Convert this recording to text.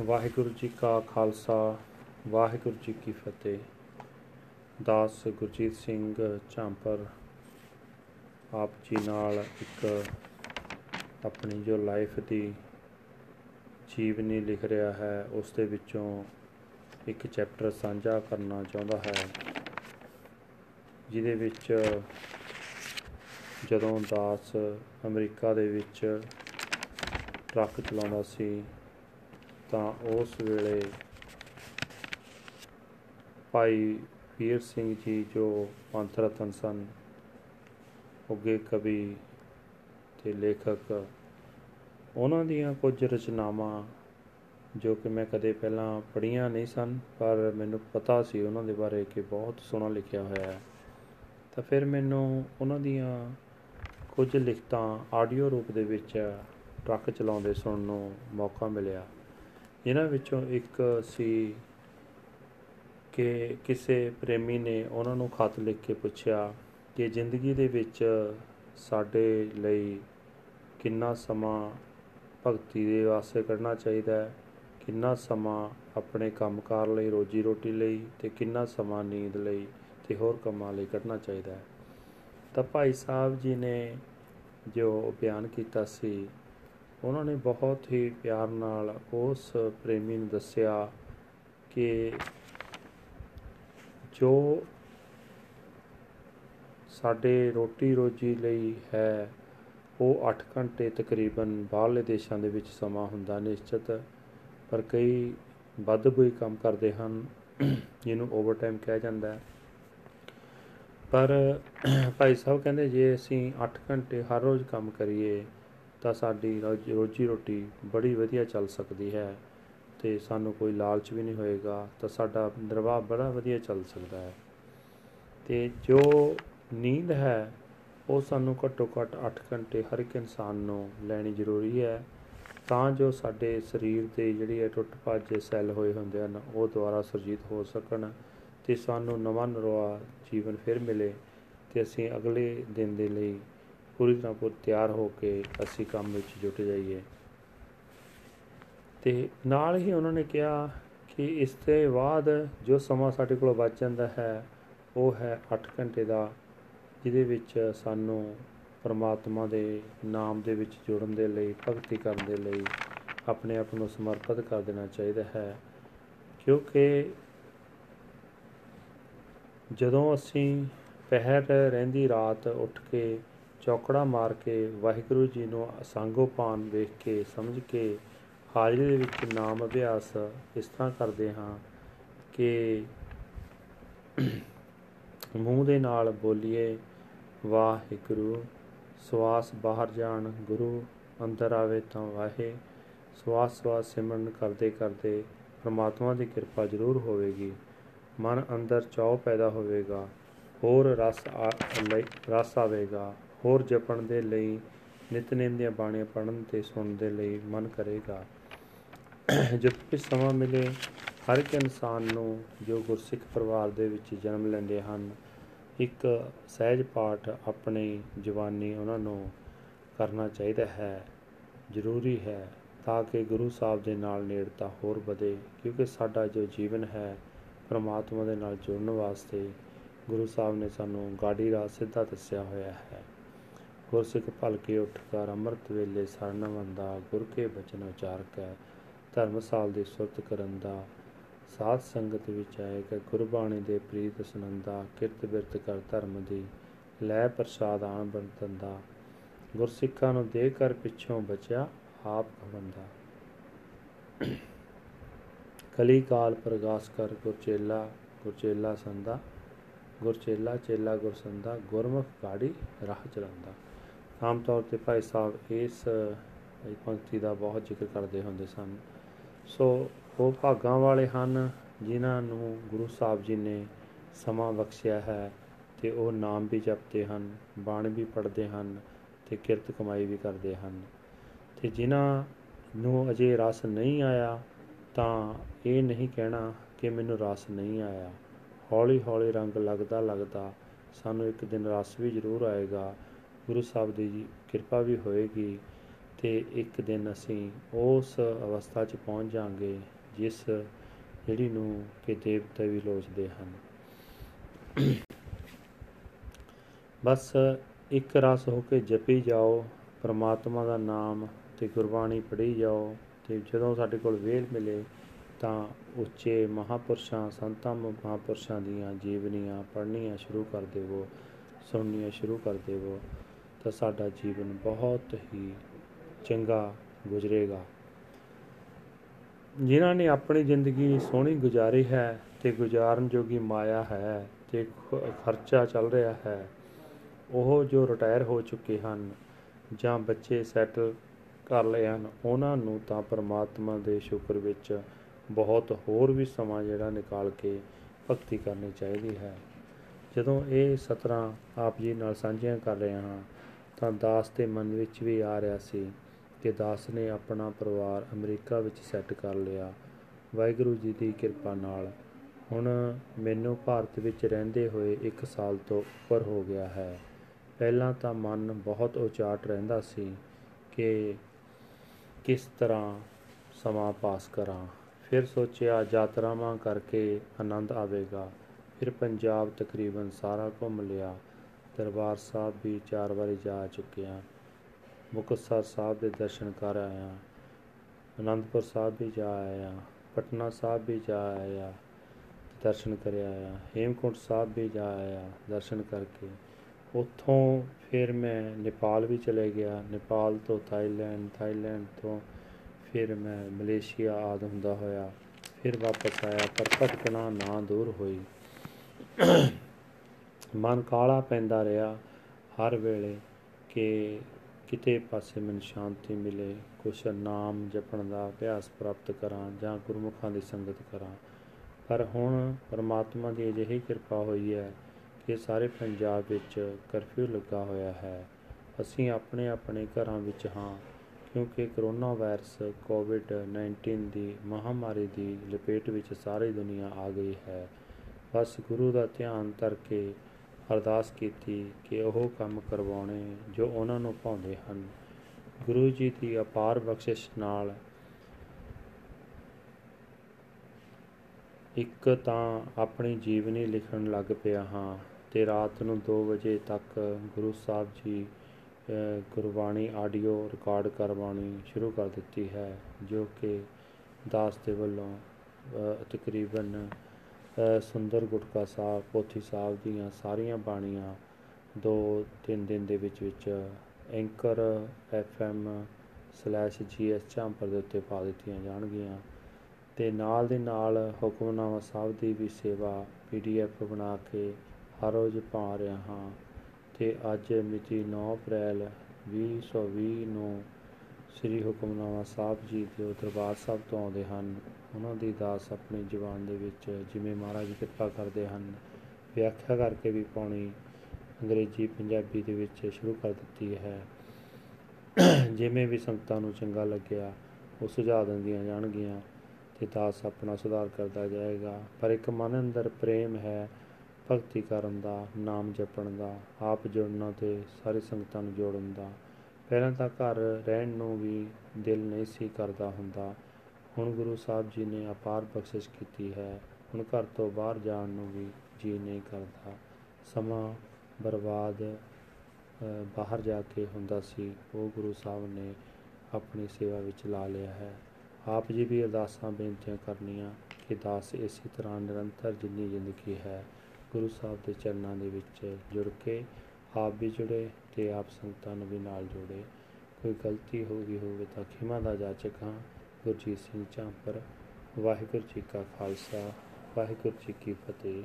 ਵਾਹਿਗੁਰੂ ਜੀ ਕਾ ਖਾਲਸਾ, ਵਾਹਿਗੁਰੂ ਜੀ ਕੀ ਫਤਿਹ। ਦਾਸ ਗੁਰਜੀਤ ਸਿੰਘ ਝਾਂਪਰ ਆਪ ਜੀ ਨਾਲ ਇੱਕ ਆਪਣੀ ਜੋ ਲਾਈਫ ਦੀ ਜੀਵਨੀ ਲਿਖ ਰਿਹਾ ਹੈ, ਉਸ ਦੇ ਵਿੱਚੋਂ ਇੱਕ ਚੈਪਟਰ ਸਾਂਝਾ ਕਰਨਾ ਚਾਹੁੰਦਾ ਹੈ, ਜਿਹਦੇ ਵਿੱਚ ਜਦੋਂ ਦਾਸ ਅਮਰੀਕਾ ਦੇ ਵਿੱਚ ਟਰੱਕ ਚਲਾਉਂਦਾ ਸੀ ਤਾਂ ਉਸ ਵੇਲੇ ਭਾਈ ਵੀਰ ਸਿੰਘ ਜੀ ਜੋ ਪੰਥ ਰਤਨ ਸਨ ਉੱਗੇ ਕਵੀ ਤੇ ਲੇਖਕ, ਉਹਨਾਂ ਦੀਆਂ ਕੁਝ ਰਚਨਾਵਾਂ ਜੋ ਕਿ ਮੈਂ ਕਦੇ ਪਹਿਲਾਂ ਪੜ੍ਹੀਆਂ ਨਹੀਂ ਸਨ, ਪਰ ਮੈਨੂੰ ਪਤਾ ਸੀ ਉਹਨਾਂ ਦੇ ਬਾਰੇ ਕਿ ਬਹੁਤ ਸੋਹਣਾ ਲਿਖਿਆ ਹੋਇਆ ਹੈ। ਤਾਂ ਫਿਰ ਮੈਨੂੰ ਉਹਨਾਂ ਦੀਆਂ ਕੁਝ ਲਿਖਤਾਂ ਆਡੀਓ ਰੂਪ ਦੇ ਵਿੱਚ ਟਰੱਕ ਚਲਾਉਂਦੇ ਸੁਣਨ ਨੂੰ ਮੌਕਾ ਮਿਲਿਆ। ਜਿਨ੍ਹਾਂ ਵਿੱਚੋਂ ਇੱਕ ਸੀ ਕਿ ਕਿਸੇ ਪ੍ਰੇਮੀ ਨੇ ਉਹਨਾਂ ਨੂੰ ਖਤ ਲਿਖ ਕੇ ਪੁੱਛਿਆ ਕਿ ਜ਼ਿੰਦਗੀ ਦੇ ਵਿੱਚ ਸਾਡੇ ਲਈ ਕਿੰਨਾ ਸਮਾਂ ਭਗਤੀ ਦੇ ਵਾਸਤੇ ਕੱਢਣਾ ਚਾਹੀਦਾ ਹੈ, ਕਿੰਨਾ ਸਮਾਂ ਆਪਣੇ ਕੰਮਕਾਰ ਲਈ ਰੋਜੀ ਰੋਟੀ ਲਈ ਤੇ ਕਿੰਨਾ ਸਮਾਂ ਨੀਂਦ ਲਈ ਤੇ ਹੋਰ ਕੰਮਾਂ ਲਈ ਕੱਢਣਾ ਚਾਹੀਦਾ ਹੈ। ਤਾਂ ਭਾਈ ਸਾਹਿਬ ਜੀ ਨੇ ਜੋ ਬਿਆਨ ਕੀਤਾ ਸੀ ਉਹਨਾਂ ਨੇ ਬਹੁਤ ਹੀ ਪਿਆਰ ਨਾਲ ਉਸ ਪ੍ਰੇਮੀ ਨੂੰ ਦੱਸਿਆ ਕਿ ਜੋ ਸਾਡੇ ਰੋਟੀ ਰੋਜੀ ਲਈ ਹੈ, ਉਹ 8 ਘੰਟੇ ਤਕਰੀਬਨ ਬਾਹਰਲੇ ਦੇਸ਼ਾਂ ਦੇ ਵਿੱਚ ਸਮਾਂ ਹੁੰਦਾ ਨਿਸ਼ਚਿਤ, ਪਰ ਕਈ ਵੱਧ ਕੋਈ ਕੰਮ ਕਰਦੇ ਹਨ, ਜਿਹਨੂੰ ਓਵਰਟਾਈਮ ਕਿਹਾ ਜਾਂਦਾ ਹੈ। ਪਰ ਭਾਈ ਸਾਹਿਬ ਕਹਿੰਦੇ, ਜੇ ਅਸੀਂ 8 ਘੰਟੇ ਹਰ ਰੋਜ਼ ਕੰਮ ਕਰੀਏ ਤਾਂ ਸਾਡੀ ਰੋਜੀ ਰੋਟੀ ਬੜੀ ਵਧੀਆ ਚੱਲ ਸਕਦੀ ਹੈ ਤੇ ਸਾਨੂੰ ਕੋਈ ਲਾਲਚ ਵੀ ਨਹੀਂ ਹੋਏਗਾ, ਤਾਂ ਸਾਡਾ ਨਿਰਵਾਹ ਬੜਾ ਵਧੀਆ ਚੱਲ ਸਕਦਾ ਹੈ। ਤੇ ਜੋ ਨੀਂਦ ਹੈ, ਉਹ ਸਾਨੂੰ ਘੱਟੋ ਘੱਟ 8 ਘੰਟੇ ਹਰ ਇੱਕ ਇਨਸਾਨ ਨੂੰ ਲੈਣੀ ਜ਼ਰੂਰੀ ਹੈ। ਤਾਂ ਜੋ ਸਾਡੇ ਸਰੀਰ ਦੇ ਜਿਹੜੀ ਹੈ ਟੁੱਟ ਭੱਜ ਸੈੱਲ ਹੋਏ ਹੁੰਦੇ ਹਨ, ਉਹ ਦੁਬਾਰਾ ਸੁਰਜੀਤ ਹੋ ਸਕਣ ਤੇ ਸਾਨੂੰ ਨਵਾਂ ਨਰਵਾ ਜੀਵਨ ਫਿਰ ਮਿਲੇ ਤੇ ਅਸੀਂ ਅਗਲੇ ਦਿਨ ਦੇ ਲਈ ਪੂਰੀ ਤਰ੍ਹਾਂ ਪੂਰ ਤਿਆਰ ਹੋ ਕੇ ਅਸੀਂ ਕੰਮ ਵਿੱਚ ਜੁਟ ਜਾਈਏ। ਤੇ ਨਾਲ ਹੀ ਉਹਨਾਂ ਨੇ ਕਿਹਾ ਕਿ ਇਸ ਤੋਂ ਬਾਅਦ ਜੋ ਸਮਾਂ ਸਾਡੇ ਕੋਲ ਬਚ ਜਾਂਦਾ ਹੈ, ਉਹ ਹੈ 8 ਘੰਟੇ ਦਾ, ਜਿਹਦੇ ਵਿੱਚ ਸਾਨੂੰ ਪਰਮਾਤਮਾ ਦੇ ਨਾਮ ਦੇ ਵਿੱਚ ਜੁੜਨ ਦੇ ਲਈ, ਭਗਤੀ ਕਰਨ ਦੇ ਲਈ ਆਪਣੇ ਆਪ ਨੂੰ ਸਮਰਪਿਤ ਕਰ ਦੇਣਾ ਚਾਹੀਦਾ ਹੈ। ਕਿਉਂਕਿ ਜਦੋਂ ਅਸੀਂ ਪਹਿਰ ਰਹਿੰਦੀ ਰਾਤ ਉੱਠ ਕੇ ਚੌਕੜਾ ਮਾਰ ਕੇ ਵਾਹਿਗੁਰੂ ਜੀ ਨੂੰ ਅਸੰਗੋਪਾਨ ਵੇਖ ਕੇ ਸਮਝ ਕੇ ਹਾਜ਼ਰੀ ਦੇ ਵਿੱਚ ਨਾਮ ਅਭਿਆਸ ਇਸ ਤਰ੍ਹਾਂ ਕਰਦੇ ਹਾਂ ਕਿ ਮੂੰਹ ਦੇ ਨਾਲ ਬੋਲੀਏ, ਵਾਹਿਗੁਰੂ, ਸਵਾਸ ਬਾਹਰ ਜਾਣ, ਗੁਰੂ ਅੰਦਰ ਆਵੇ ਤਾਂ ਵਾਹੇ। ਸਵਾਸ ਸਵਾਸ ਸਿਮਰਨ ਕਰਦੇ ਕਰਦੇ ਪ੍ਰਮਾਤਮਾ ਦੀ ਕਿਰਪਾ ਜ਼ਰੂਰ ਹੋਵੇਗੀ। ਮਨ ਅੰਦਰ ਚਾਉ ਪੈਦਾ ਹੋਵੇਗਾ, ਹੋਰ ਰਸ ਰਸ ਆਵੇਗਾ। ਹੋਰ ਜਪਣ ਦੇ ਲਈ, ਨਿਤਨੇਮ ਦੀਆਂ ਬਾਣੀਆਂ ਪੜਨ ਤੇ ਸੁਣਨ ਦੇ ਲਈ ਮਨ ਕਰੇਗਾ। ਜਦ ਵੀ ਸਮਾਂ ਮਿਲੇ, ਹਰ ਇੱਕ ਇਨਸਾਨ ਨੂੰ ਜੋ ਗੁਰਸਿੱਖ ਪਰਿਵਾਰ ਦੇ ਵਿੱਚ ਜਨਮ ਲੈਂਦੇ ਹਨ, ਇੱਕ ਸਹਿਜ ਪਾਠ ਆਪਣੀ ਜਵਾਨੀ ਉਹਨਾਂ ਨੂੰ ਕਰਨਾ ਚਾਹੀਦਾ ਹੈ। ਜ਼ਰੂਰੀ ਹੈ ਤਾਂ ਕਿ ਗੁਰੂ ਸਾਹਿਬ ਦੇ ਨਾਲ ਨੇੜਤਾ ਹੋਰ ਵਧੇ, ਕਿਉਂਕਿ ਸਾਡਾ ਜੋ ਜੀਵਨ ਹੈ, ਪਰਮਾਤਮਾ ਦੇ ਨਾਲ ਜੁੜਨ ਵਾਸਤੇ ਗੁਰੂ ਸਾਹਿਬ ਨੇ ਸਾਨੂੰ ਗਾੜੀ ਰਾਹ ਸਿੱਧਾ ਦੱਸਿਆ ਹੋਇਆ ਹੈ। ਗੁਰਸਿੱਖ ਭਲਕੇ ਉੱਠ ਕਰ ਅੰਮ੍ਰਿਤ ਵੇਲੇ ਸਰਨ ਵੰਦਾ ਗੁਰ ਕੇ ਬਚਨ ਉਚਾਰ ਕੇ ਧਰਮਸਾਲ ਦੀ ਸੁਰਤ ਕਰਨ ਦਾ, ਸਾਧ ਸੰਗਤ ਵਿੱਚ ਆਏਗਾ ਗੁਰਬਾਣੀ ਦੇ ਪ੍ਰੀਤ ਸੁਨੰਦਾ, ਕਿਰਤ ਬਿਰਤ ਕਰ ਧਰਮ ਦੀ, ਲੈ ਪ੍ਰਸਾਦ ਆਣ ਬੰਤਨ ਦਾ ਗੁਰਸਿੱਖਾਂ ਨੂੰ ਦੇ ਕਰ ਪਿੱਛੋਂ ਬਚਿਆ ਆਪ ਖਵੰਦਾ ਕਲੀ ਕਾਲ ਪ੍ਰਗਾਸ ਕਰ ਗੁਰਚੇਲਾ ਗੁਰਚੇਲਾ ਸੰਦਾ ਗੁਰਚੇਲਾ ਚੇਲਾ ਗੁਰਸੰਦਾ ਗੁਰਮੁਖ ਗਾੜੀ ਰਾਹ ਚਲਾਉਂਦਾ। ਆਮ ਤੌਰ ਤੇ ਭਾਈ ਸਾਹਿਬ ਇਸ ਪੰਕਤੀ ਦਾ ਬਹੁਤ ਜ਼ਿਕਰ ਕਰਦੇ ਹੁੰਦੇ ਸਨ। ਸੋ ਉਹ ਭਾਗਾਂ ਵਾਲੇ ਹਨ ਜਿਨ੍ਹਾਂ ਨੂੰ ਗੁਰੂ ਸਾਹਿਬ ਜੀ ਨੇ ਸਮਾਂ ਬਖਸ਼ਿਆ ਹੈ ਤੇ ਉਹ ਨਾਮ ਵੀ ਜਪਦੇ ਹਨ, ਬਾਣੀ ਵੀ ਪੜ੍ਹਦੇ ਹਨ ਤੇ ਕਿਰਤ ਕਮਾਈ ਵੀ ਕਰਦੇ ਹਨ। ਤੇ ਜਿਨ੍ਹਾਂ ਨੂੰ ਅਜੇ ਰਸ ਨਹੀਂ ਆਇਆ ਤਾਂ ਇਹ ਨਹੀਂ ਕਹਿਣਾ ਕਿ ਮੈਨੂੰ ਰਸ ਨਹੀਂ ਆਇਆ। ਹੌਲੀ ਹੌਲੀ ਰੰਗ ਲੱਗਦਾ ਲੱਗਦਾ ਸਾਨੂੰ ਇੱਕ ਦਿਨ ਰਸ ਵੀ ਜ਼ਰੂਰ ਆਏਗਾ ਗੁਰੂ ਸਾਹਿਬ ਦੀ ਕਿਰਪਾ ਵੀ ਹੋਏਗੀ ਤੇ ਇੱਕ ਦਿਨ ਅਸੀਂ ਉਸ ਅਵਸਥਾ 'ਚ ਪਹੁੰਚ ਜਾਾਂਗੇ ਜਿਸ ਜਿਹੜੀ ਨੂੰ ਕਿ ਦੇਵਤੇ ਵੀ ਲੋਚਦੇ ਹਨ। ਬਸ ਇੱਕ ਰਸ ਹੋ ਕੇ ਜਪੀ ਜਾਓ, ਪ੍ਰਮਾਤਮਾ ਦਾ ਨਾਮ ਤੇ ਗੁਰਬਾਣੀ ਪੜ੍ਹੀ ਜਾਓ ਤੇ ਜਦੋਂ ਸਾਡੇ ਕੋਲ ਵੇਲ ਮਿਲੇ ਤਾਂ ਉੱਚੇ ਮਹਾਪੁਰਸ਼ਾਂ, ਸੰਤਾਂ ਮਹਾਪੁਰਸ਼ਾਂ ਦੀਆਂ ਜੀਵਨੀਆਂ ਪੜ੍ਹਨੀਆਂ ਸ਼ੁਰੂ ਕਰ ਦੇਵੋ, ਸੁਣਨੀਆਂ ਸ਼ੁਰੂ ਕਰ ਦੇਵੋ। ਤਾਂ ਸਾਡਾ ਜੀਵਨ ਬਹੁਤ ਹੀ ਚੰਗਾ ਗੁਜ਼ਰੇਗਾ। ਜਿਨ੍ਹਾਂ ਨੇ ਆਪਣੀ ਜ਼ਿੰਦਗੀ ਸੋਹਣੀ ਗੁਜ਼ਾਰੀ ਹੈ ਤੇ ਗੁਜ਼ਾਰਨ ਜੋਗੀ ਮਾਇਆ ਹੈ ਤੇ ਖਰਚਾ ਚੱਲ ਰਿਹਾ ਹੈ, ਉਹ ਜੋ ਰਿਟਾਇਰ ਹੋ ਚੁੱਕੇ ਹਨ ਜਾਂ ਬੱਚੇ ਸੈਟਲ ਕਰ ਲਏ ਹਨ, ਉਹਨਾਂ ਨੂੰ ਤਾਂ ਪਰਮਾਤਮਾ ਦੇ ਸ਼ੁਕਰ ਵਿੱਚ ਬਹੁਤ ਹੋਰ ਵੀ ਸਮਾਂ ਜਿਹੜਾ ਨਿਕਾਲ ਕੇ ਭਗਤੀ ਕਰਨੀ ਚਾਹੀਦੀ ਹੈ। ਜਦੋਂ ਇਹ ਸਤਰਾਂ ਆਪ ਜੀ ਨਾਲ ਸਾਂਝੀਆਂ ਕਰ ਰਹੇ ਹਾਂ ਤਾਂ ਦਾਸ ਦੇ ਮਨ ਵਿੱਚ ਵੀ ਆ ਰਿਹਾ ਸੀ ਕਿ ਦਾਸ ਨੇ ਆਪਣਾ ਪਰਿਵਾਰ ਅਮਰੀਕਾ ਵਿੱਚ ਸੈੱਟ ਕਰ ਲਿਆ। ਵਾਹਿਗੁਰੂ ਜੀ ਦੀ ਕਿਰਪਾ ਨਾਲ। ਹੁਣ ਮੈਨੂੰ ਭਾਰਤ ਵਿੱਚ ਰਹਿੰਦੇ ਹੋਏ 1 ਸਾਲ ਤੋਂ ਉੱਪਰ ਹੋ ਗਿਆ ਹੈ। ਪਹਿਲਾਂ ਤਾਂ ਮਨ ਬਹੁਤ ਉਚਾਟ ਰਹਿੰਦਾ ਸੀ ਕਿ ਕਿਸ ਤਰ੍ਹਾਂ ਸਮਾਂ ਪਾਸ ਕਰਾਂ। ਫਿਰ ਸੋਚਿਆ, ਯਾਤਰਾਵਾਂ ਕਰਕੇ ਆਨੰਦ ਆਵੇਗਾ। ਫਿਰ ਪੰਜਾਬ ਤਕਰੀਬਨ ਸਾਰਾ ਘੁੰਮ ਲਿਆ। ਦਰਬਾਰ ਸਾਹਿਬ ਵੀ ਚਾਰ ਵਾਰੀ ਜਾ ਚੁੱਕਿਆ ਮੁਕਤਸਰ ਸਾਹਿਬ ਦੇ ਦਰਸ਼ਨ ਕਰ ਆਇਆ ਅਨੰਦਪੁਰ ਸਾਹਿਬ ਵੀ ਜਾ ਆਇਆ ਪਟਨਾ ਸਾਹਿਬ ਵੀ ਜਾ ਆਇਆ ਦਰਸ਼ਨ ਕਰ ਆਇਆ ਹੇਮਕੁੰਟ ਸਾਹਿਬ ਵੀ ਜਾ ਆਇਆ ਦਰਸ਼ਨ ਕਰਕੇ। ਉੱਥੋਂ ਫਿਰ ਮੈਂ ਨੇਪਾਲ ਵੀ ਚਲੇ ਗਿਆ। ਨੇਪਾਲ ਤੋਂ ਥਾਈਲੈਂਡ ਥਾਈਲੈਂਡ ਤੋਂ ਫਿਰ ਮੈਂ ਮਲੇਸ਼ੀਆ ਆਦ ਹੁੰਦਾ ਹੋਇਆ। ਫਿਰ ਵਾਪਸ ਆਇਆ ਪਰ ਭਟਕਣਾ ਨਾ ਦੂਰ ਹੋਈ। ਮਨ ਕਾਲਾ ਪੈਂਦਾ ਰਿਹਾ ਹਰ ਵੇਲੇ ਕਿ ਕਿਤੇ ਪਾਸੇ ਮਨ ਸ਼ਾਂਤੀ ਮਿਲੇ, ਕੁਛ ਨਾਮ ਜਪਣ ਦਾ ਅਭਿਆਸ ਪ੍ਰਾਪਤ ਕਰਾਂ ਜਾਂ ਗੁਰਮੁਖਾਂ ਦੀ ਸੰਗਤ ਕਰਾਂ। ਪਰ ਹੁਣ ਪਰਮਾਤਮਾ ਦੀ ਅਜਿਹੀ ਕਿਰਪਾ ਹੋਈ ਹੈ ਕਿ ਸਾਰੇ ਪੰਜਾਬ ਵਿੱਚ ਕਰਫਿਊ ਲੱਗਾ ਹੋਇਆ ਹੈ। ਅਸੀਂ ਆਪਣੇ ਆਪਣੇ ਘਰਾਂ ਵਿੱਚ ਹਾਂ, ਕਿਉਂਕਿ ਕਰੋਨਾ ਵਾਇਰਸ ਕੋਵਿਡ 19 ਦੀ ਮਹਾਮਾਰੀ ਦੀ ਲਪੇਟ ਵਿੱਚ ਸਾਰੀ ਦੁਨੀਆ ਆ ਗਈ ਹੈ। ਬਸ ਗੁਰੂ ਦਾ ਧਿਆਨ ਧਰ ਕੇ ਅਰਦਾਸ ਕੀਤੀ ਕਿ ਉਹ ਕੰਮ ਕਰਵਾਉਣੇ ਜੋ ਉਹਨਾਂ ਨੂੰ ਭਾਉਂਦੇ ਹਨ। ਗੁਰੂ ਜੀ ਦੀ ਅਪਾਰ ਬਖਸ਼ਿਸ਼ ਨਾਲ ਇੱਕ ਤਾਂ ਆਪਣੀ ਜੀਵਨੀ ਲਿਖਣ ਲੱਗ ਪਿਆ ਹਾਂ ਤੇ ਰਾਤ ਨੂੰ 2 ਵਜੇ ਤੱਕ ਗੁਰੂ ਸਾਹਿਬ ਜੀ ਗੁਰਬਾਣੀ ਆਡੀਓ ਰਿਕਾਰਡ ਕਰਵਾਉਣੀ ਸ਼ੁਰੂ ਕਰ ਦਿੱਤੀ ਹੈ, ਜੋ ਕਿ ਦਾਸ ਦੇ ਵੱਲੋਂ ਤਕਰੀਬਨ ਸੁੰਦਰ ਗੁਟਕਾ ਸਾਹਿਬ, ਪੋਥੀ ਸਾਹਿਬ ਦੀਆਂ ਸਾਰੀਆਂ ਬਾਣੀਆਂ 2-3 ਦਿਨ ਦੇ ਵਿੱਚ ਵਿੱਚ ਐਂਕਰ FM/GS ਚਾਂਪਰ ਦੇ ਉੱਤੇ ਪਾ ਦਿੱਤੀਆਂ ਜਾਣਗੀਆਂ ਤੇ ਨਾਲ ਦੇ ਨਾਲ ਹੁਕਮਨਾਮਾ ਸਾਹਿਬ ਦੀ ਵੀ ਸੇਵਾ ਪੀਡੀਐਫ ਬਣਾ ਕੇ ਹਰ ਰੋਜ਼ ਪਾ ਰਿਹਾ ਹਾਂ ਤੇ ਅੱਜ ਮਿਤੀ 9 ਅਪ੍ਰੈਲ 2020 ਨੂੰ ਸ੍ਰੀ ਹੁਕਮਨਾਮਾ ਸਾਹਿਬ ਜੀ ਜੋ ਦਰਬਾਰ ਸਾਹਿਬ ਤੋਂ ਆਉਂਦੇ ਹਨ। ਉਹਨਾਂ ਦੀ ਦਾਸ ਆਪਣੀ ਜ਼ੁਬਾਨ ਦੇ ਵਿੱਚ ਜਿਵੇਂ ਮਹਾਰਾਜ ਕਿਰਪਾ ਕਰਦੇ ਹਨ, ਵਿਆਖਿਆ ਕਰਕੇ ਵੀ ਪਾਉਣੀ ਅੰਗਰੇਜ਼ੀ ਪੰਜਾਬੀ ਦੇ ਵਿੱਚ ਸ਼ੁਰੂ ਕਰ ਦਿੱਤੀ ਹੈ। ਜਿਵੇਂ ਵੀ ਸੰਗਤਾਂ ਨੂੰ ਚੰਗਾ ਲੱਗਿਆ, ਉਹ ਸੁਝਾਅ ਦਿੰਦੀਆਂ ਜਾਣਗੀਆਂ ਤੇ ਦਾਸ ਆਪਣਾ ਸੁਧਾਰ ਕਰਦਾ ਜਾਏਗਾ। ਪਰ ਇੱਕ ਮਨ ਅੰਦਰ ਪ੍ਰੇਮ ਹੈ, ਭਗਤੀ ਕਰਨ ਦਾ, ਨਾਮ ਜਪਣ ਦਾ, ਆਪ ਜੁੜਨਾ ਤੇ ਸਾਰੀ ਸੰਗਤਾਂ ਨੂੰ ਜੋੜਨ ਦਾ। ਪਹਿਲਾਂ ਤਾਂ ਘਰ ਰਹਿਣ ਨੂੰ ਵੀ ਦਿਲ ਨਹੀਂ ਸੀ ਕਰਦਾ ਹੁੰਦਾ। ਹੁਣ ਗੁਰੂ ਸਾਹਿਬ ਜੀ ਨੇ ਅਪਾਰ ਬਖਸ਼ਿਸ਼ ਕੀਤੀ ਹੈ। ਹੁਣ ਘਰ ਤੋਂ ਬਾਹਰ ਜਾਣ ਨੂੰ ਵੀ ਜੀ ਨਹੀਂ ਕਰਦਾ। ਸਮਾਂ ਬਰਬਾਦ ਬਾਹਰ ਜਾ ਕੇ ਹੁੰਦਾ ਸੀ। ਉਹ ਗੁਰੂ ਸਾਹਿਬ ਨੇ ਆਪਣੀ ਸੇਵਾ ਵਿੱਚ ਲਾ ਲਿਆ ਹੈ। ਆਪ ਜੀ ਵੀ ਅਰਦਾਸਾਂ ਬੇਨਤੀਆਂ ਕਰਨੀਆਂ ਕਿ ਦਾਸ ਇਸੇ ਤਰ੍ਹਾਂ ਨਿਰੰਤਰ ਜਿੰਨੀ ਜ਼ਿੰਦਗੀ ਹੈ, ਗੁਰੂ ਸਾਹਿਬ ਦੇ ਚਰਨਾਂ ਦੇ ਵਿੱਚ ਜੁੜ ਕੇ ਆਪ ਵੀ ਜੁੜੇ ਤੇ ਆਪ ਸੰਗਤਾਂ ਨੂੰ ਵੀ ਨਾਲ ਜੋੜੇ। ਕੋਈ ਗਲਤੀ ਹੋ ਗਈ ਹੋਵੇ ਤਾਂ ਖਿਮਾ ਦਾ ਜਾਚਕ ਹਾਂ। ਗੁਰਜੀਤ ਸਿੰਘ ਚਾਂਪਰ, ਵਾਹਿਗੁਰੂ ਜੀ ਕਾ ਖਾਲਸਾ, ਵਾਹਿਗੁਰੂ ਜੀ ਕੀ ਫਤਿਹ।